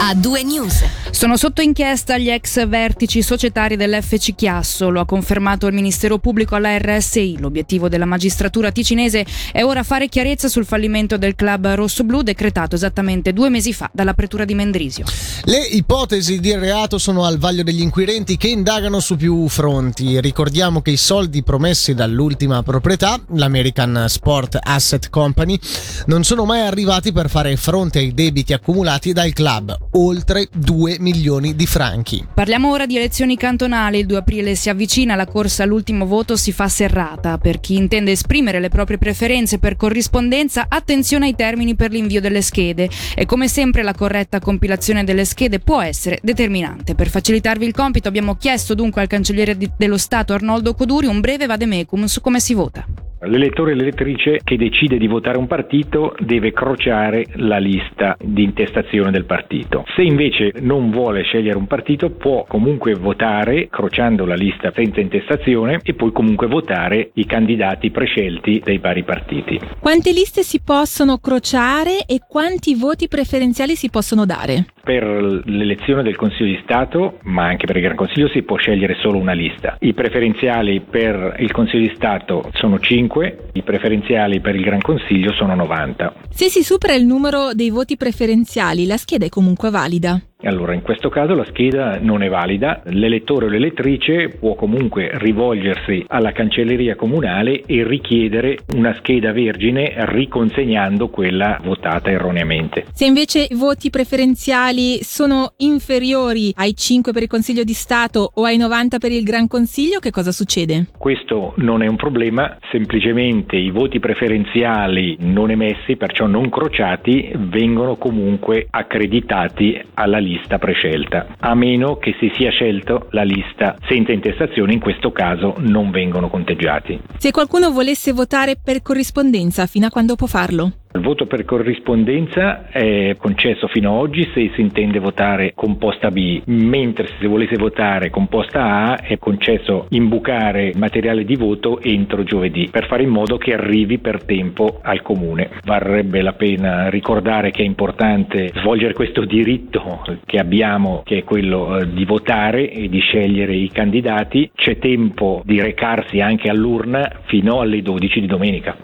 a due news. Sono sotto inchiesta gli ex vertici societari dell'FC Chiasso, lo ha confermato il Ministero Pubblico alla RSI. L'obiettivo della magistratura ticinese è ora fare chiarezza sul fallimento del club rossoblu decretato esattamente due mesi fa dalla pretura di Mendrisio. Le ipotesi di reato sono al vaglio degli inquirenti che indagano su più fronti. Ricordiamo che i soldi promessi dall'ultima proprietà, l'American Sport Asset Company, non sono mai arrivati per fare fronte ai debiti accumulati dal club, oltre 2 milioni di franchi. Parliamo ora di elezioni cantonali. Il 2 aprile si avvicina, la corsa all'ultimo voto si fa serrata. Per chi intende esprimere le proprie preferenze per corrispondenza, attenzione ai termini per l'invio delle schede. E come sempre la corretta compilazione delle schede può essere determinante. Per facilitarvi il compito abbiamo chiesto dunque al cancelliere dello Stato Arnoldo Coduri un breve vademecum su come si vota. L'elettore e l'elettrice che decide di votare un partito deve crociare la lista di intestazione del partito. Se invece non vuole scegliere un partito può comunque votare crociando la lista senza intestazione e poi comunque votare i candidati prescelti dei vari partiti. Quante liste si possono crociare e quanti voti preferenziali si possono dare? Per l'elezione del Consiglio di Stato, ma anche per il Gran Consiglio, si può scegliere solo una lista. I preferenziali per il Consiglio di Stato sono 5, i preferenziali per il Gran Consiglio sono 90. Se si supera il numero dei voti preferenziali, la scheda è comunque valida. Allora, in questo caso la scheda non è valida, l'elettore o l'elettrice può comunque rivolgersi alla cancelleria comunale e richiedere una scheda vergine riconsegnando quella votata erroneamente. Se invece i voti preferenziali sono inferiori ai 5 per il Consiglio di Stato o ai 90 per il Gran Consiglio, che cosa succede? Questo non è un problema, semplicemente i voti preferenziali non emessi, perciò non crociati, vengono comunque accreditati alla lista prescelta, a meno che si sia scelto la lista senza intestazione, in questo caso non vengono conteggiati. Se qualcuno volesse votare per corrispondenza, fino a quando può farlo? Il voto per corrispondenza è concesso fino ad oggi se si intende votare composta B, mentre se si volesse votare composta A è concesso imbucare materiale di voto entro giovedì per fare in modo che arrivi per tempo al comune. Varrebbe la pena ricordare che è importante svolgere questo diritto che abbiamo, che è quello eh, di votare e di scegliere i candidati. C'è tempo di recarsi anche all'urna fino alle 12 di domenica.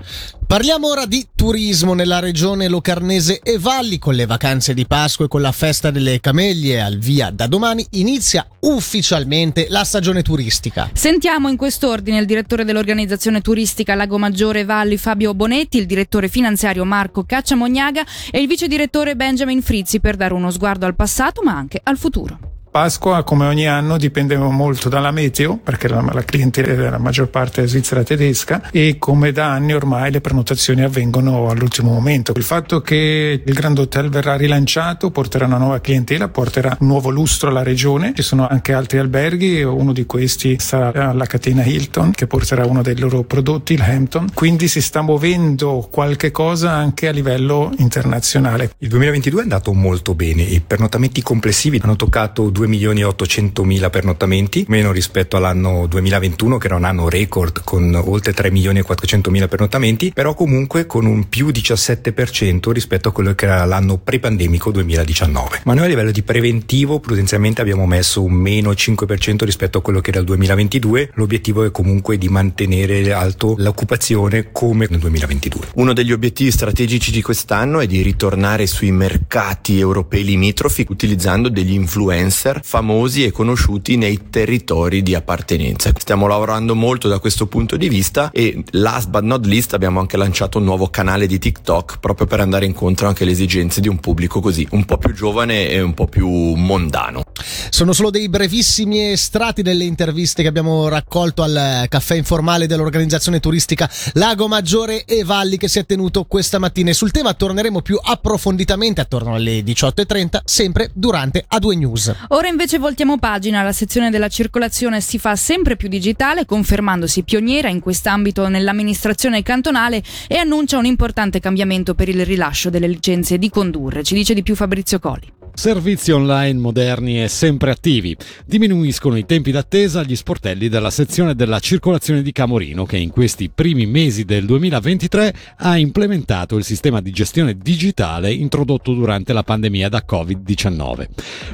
Parliamo ora di turismo nella regione locarnese e Valli con le vacanze di Pasqua e con la festa delle camellie al via da domani inizia ufficialmente la stagione turistica. Sentiamo in quest'ordine il direttore dell'organizzazione turistica Lago Maggiore Valli Fabio Bonetti, il direttore finanziario Marco Cacciamognaga e il vice direttore Benjamin Frizzi per dare uno sguardo al passato ma anche al futuro. Pasqua, come ogni anno, dipende molto dalla meteo, perché la, la clientela della maggior parte svizzera tedesca e come da anni ormai le prenotazioni avvengono all'ultimo momento. Il fatto che il Grand Hotel verrà rilanciato porterà una nuova clientela, porterà un nuovo lustro alla regione. Ci sono anche altri alberghi, uno di questi sarà la catena Hilton che porterà uno dei loro prodotti, il Hampton. Quindi si sta muovendo qualche cosa anche a livello internazionale. Il 2022 è andato molto bene, i pernotamenti complessivi hanno toccato 2 milioni e 800 mila pernottamenti, meno rispetto all'anno 2021 che era un anno record con oltre 3 milioni e 400 mila pernottamenti, però comunque con un più 17% rispetto a quello che era l'anno pre-pandemico 2019. Ma noi a livello di preventivo prudenzialmente abbiamo messo un meno 5% rispetto a quello che era il 2022, l'obiettivo è comunque di mantenere alto l'occupazione come nel 2022. Uno degli obiettivi strategici di quest'anno è di ritornare sui mercati europei limitrofi utilizzando degli influencer famosi e conosciuti nei territori di appartenenza. Stiamo lavorando molto da questo punto di vista e last but not least abbiamo anche lanciato un nuovo canale di TikTok proprio per andare incontro anche alle esigenze di un pubblico così un po' più giovane e un po' più mondano. Sono solo dei brevissimi estratti delle interviste che abbiamo raccolto al caffè informale dell'organizzazione turistica Lago Maggiore e Valli che si è tenuto questa mattina e sul tema torneremo più approfonditamente attorno alle 18.30 sempre durante A2 News. Ora invece voltiamo pagina, la sezione della circolazione si fa sempre più digitale confermandosi pioniera in quest'ambito nell'amministrazione cantonale e annuncia un importante cambiamento per il rilascio delle licenze di condurre. Ci dice di più Fabrizio Colli. Servizi online moderni e sempre attivi. Diminuiscono i tempi d'attesa agli sportelli della sezione della circolazione di Camorino che in questi primi mesi del 2023 ha implementato il sistema di gestione digitale introdotto durante la pandemia da Covid-19.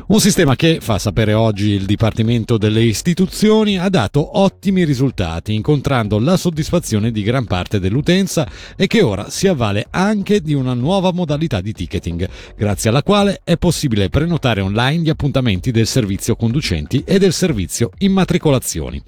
Un sistema che, fa sapere oggi il Dipartimento delle Istituzioni, ha dato ottimi risultati, incontrando la soddisfazione di gran parte dell'utenza e che ora si avvale anche di una nuova modalità di ticketing, grazie alla quale è possibile prenotare online gli appuntamenti del servizio conducenti e del servizio immatricolazioni.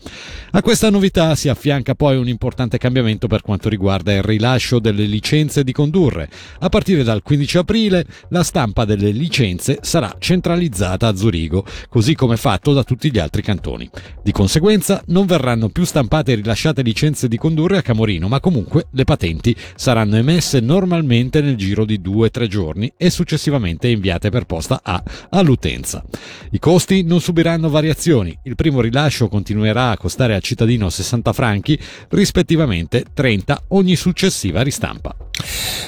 A questa novità si affianca poi un importante cambiamento per quanto riguarda il rilascio delle licenze di condurre. A partire dal 15 aprile la stampa delle licenze sarà centralizzata a Zurigo, così come fatto da tutti gli altri cantoni. Di conseguenza non verranno più stampate e rilasciate licenze di condurre a Camorino, ma comunque le patenti saranno emesse normalmente nel giro di 2-3 giorni e successivamente inviate per posta a all'utenza. I costi non subiranno variazioni, il primo rilascio continuerà a costare al cittadino 60 franchi, rispettivamente 30 ogni successiva ristampa.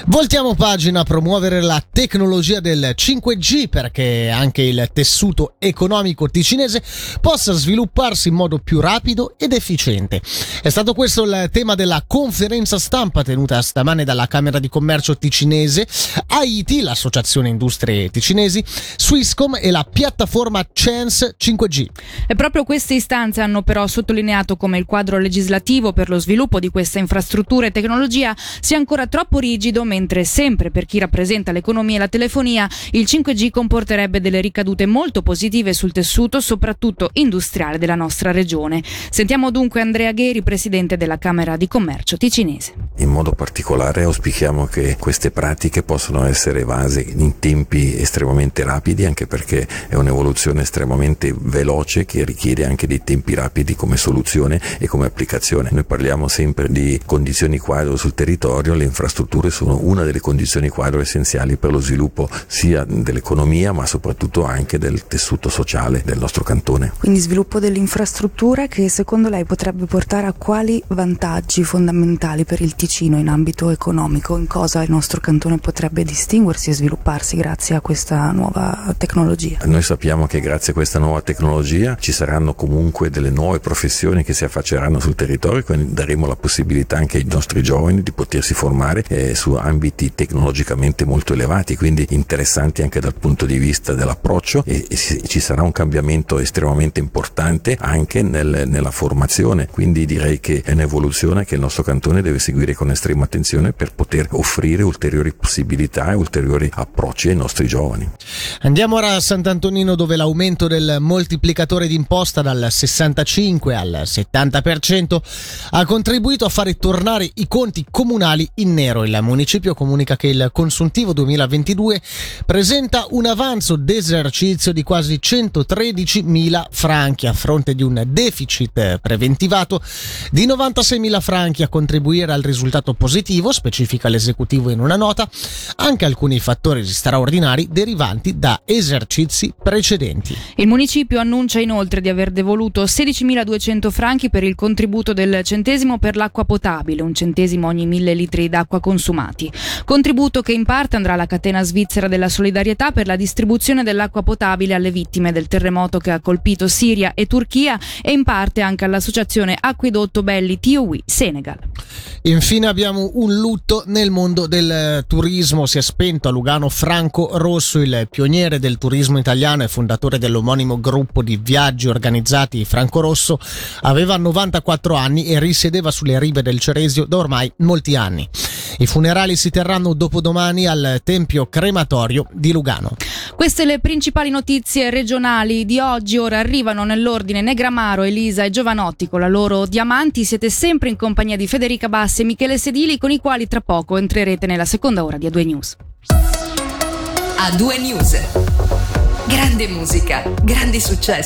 Voltiamo pagina a promuovere la tecnologia del 5G perché anche il tessuto economico ticinese possa svilupparsi in modo più rapido ed efficiente. È stato questo il tema della conferenza stampa tenuta stamane dalla Camera di Commercio ticinese, AIT, l'Associazione Industrie Ticinesi, Swisscom e la piattaforma Chance 5G. E proprio queste istanze hanno però sottolineato come il quadro legislativo per lo sviluppo di questa infrastruttura e tecnologia sia ancora troppo rigido, mentre sempre per chi rappresenta l'economia e la telefonia, il 5G comporterebbe delle ricadute molto positive sul tessuto, soprattutto industriale della nostra regione. Sentiamo dunque Andrea Gheri, presidente della Camera di Commercio ticinese. In modo particolare auspichiamo che queste pratiche possano essere evase in tempi estremamente rapidi, anche perché è un'evoluzione estremamente veloce che richiede anche dei tempi rapidi come soluzione e come applicazione. Noi parliamo sempre di condizioni quadro sul territorio, le infrastrutture sono una delle condizioni quadro essenziali per lo sviluppo sia dell'economia ma soprattutto anche del tessuto sociale del nostro cantone. Quindi sviluppo dell'infrastruttura che secondo lei potrebbe portare a quali vantaggi fondamentali per il Ticino in ambito economico? In cosa il nostro cantone potrebbe distinguersi e svilupparsi grazie a questa nuova tecnologia? Noi sappiamo che grazie a questa nuova tecnologia ci saranno comunque delle nuove professioni che si affacceranno sul territorio, quindi daremo la possibilità anche ai nostri giovani di potersi formare eh, su ambiti tecnologicamente molto elevati, quindi interessanti anche dal punto di vista dell'approccio e, e ci sarà un cambiamento estremamente importante anche nel, nella formazione, quindi direi che è un'evoluzione che il nostro cantone deve seguire con estrema attenzione per poter offrire ulteriori possibilità e ulteriori approcci ai nostri giovani. Andiamo ora a Sant'Antonino dove l'aumento del moltiplicatore d'imposta dal 65 al 70% ha contribuito a fare tornare i conti comunali in nero. Il municipio comunica che il consuntivo 2022 presenta un avanzo d'esercizio di quasi 113.000 franchi a fronte di un deficit preventivato di 96.000 franchi a contribuire al risultato positivo, specifica l'esecutivo in una nota, anche alcuni fattori straordinari derivanti da esercizi precedenti. Il municipio annuncia inoltre di aver devoluto 16.200 franchi per il contributo del centesimo per l'acqua potabile, un centesimo ogni mille litri d'acqua consumati. Contributo che in parte andrà alla catena svizzera della solidarietà per la distribuzione dell'acqua potabile alle vittime del terremoto che ha colpito Siria e Turchia e in parte anche all'associazione Acquedotto Belli TOI Senegal. Infine abbiamo un lutto nel mondo del turismo. Si è spento a Lugano Franco Rosso, il pioniere del turismo italiano e fondatore dell'omonimo gruppo di viaggi organizzati Franco Rosso. Aveva 94 anni e risiedeva sulle rive del Ceresio da ormai molti anni. I funerali si terranno dopodomani al Tempio Crematorio di Lugano. Queste le principali notizie regionali di oggi. Ora arrivano nell'ordine Negramaro, Elisa e Giovanotti con la loro Diamanti. Siete sempre in compagnia di Federica Bassi e Michele Sedili con i quali tra poco entrerete nella seconda ora di A2 News. A2 News. Grande musica, grandi successi.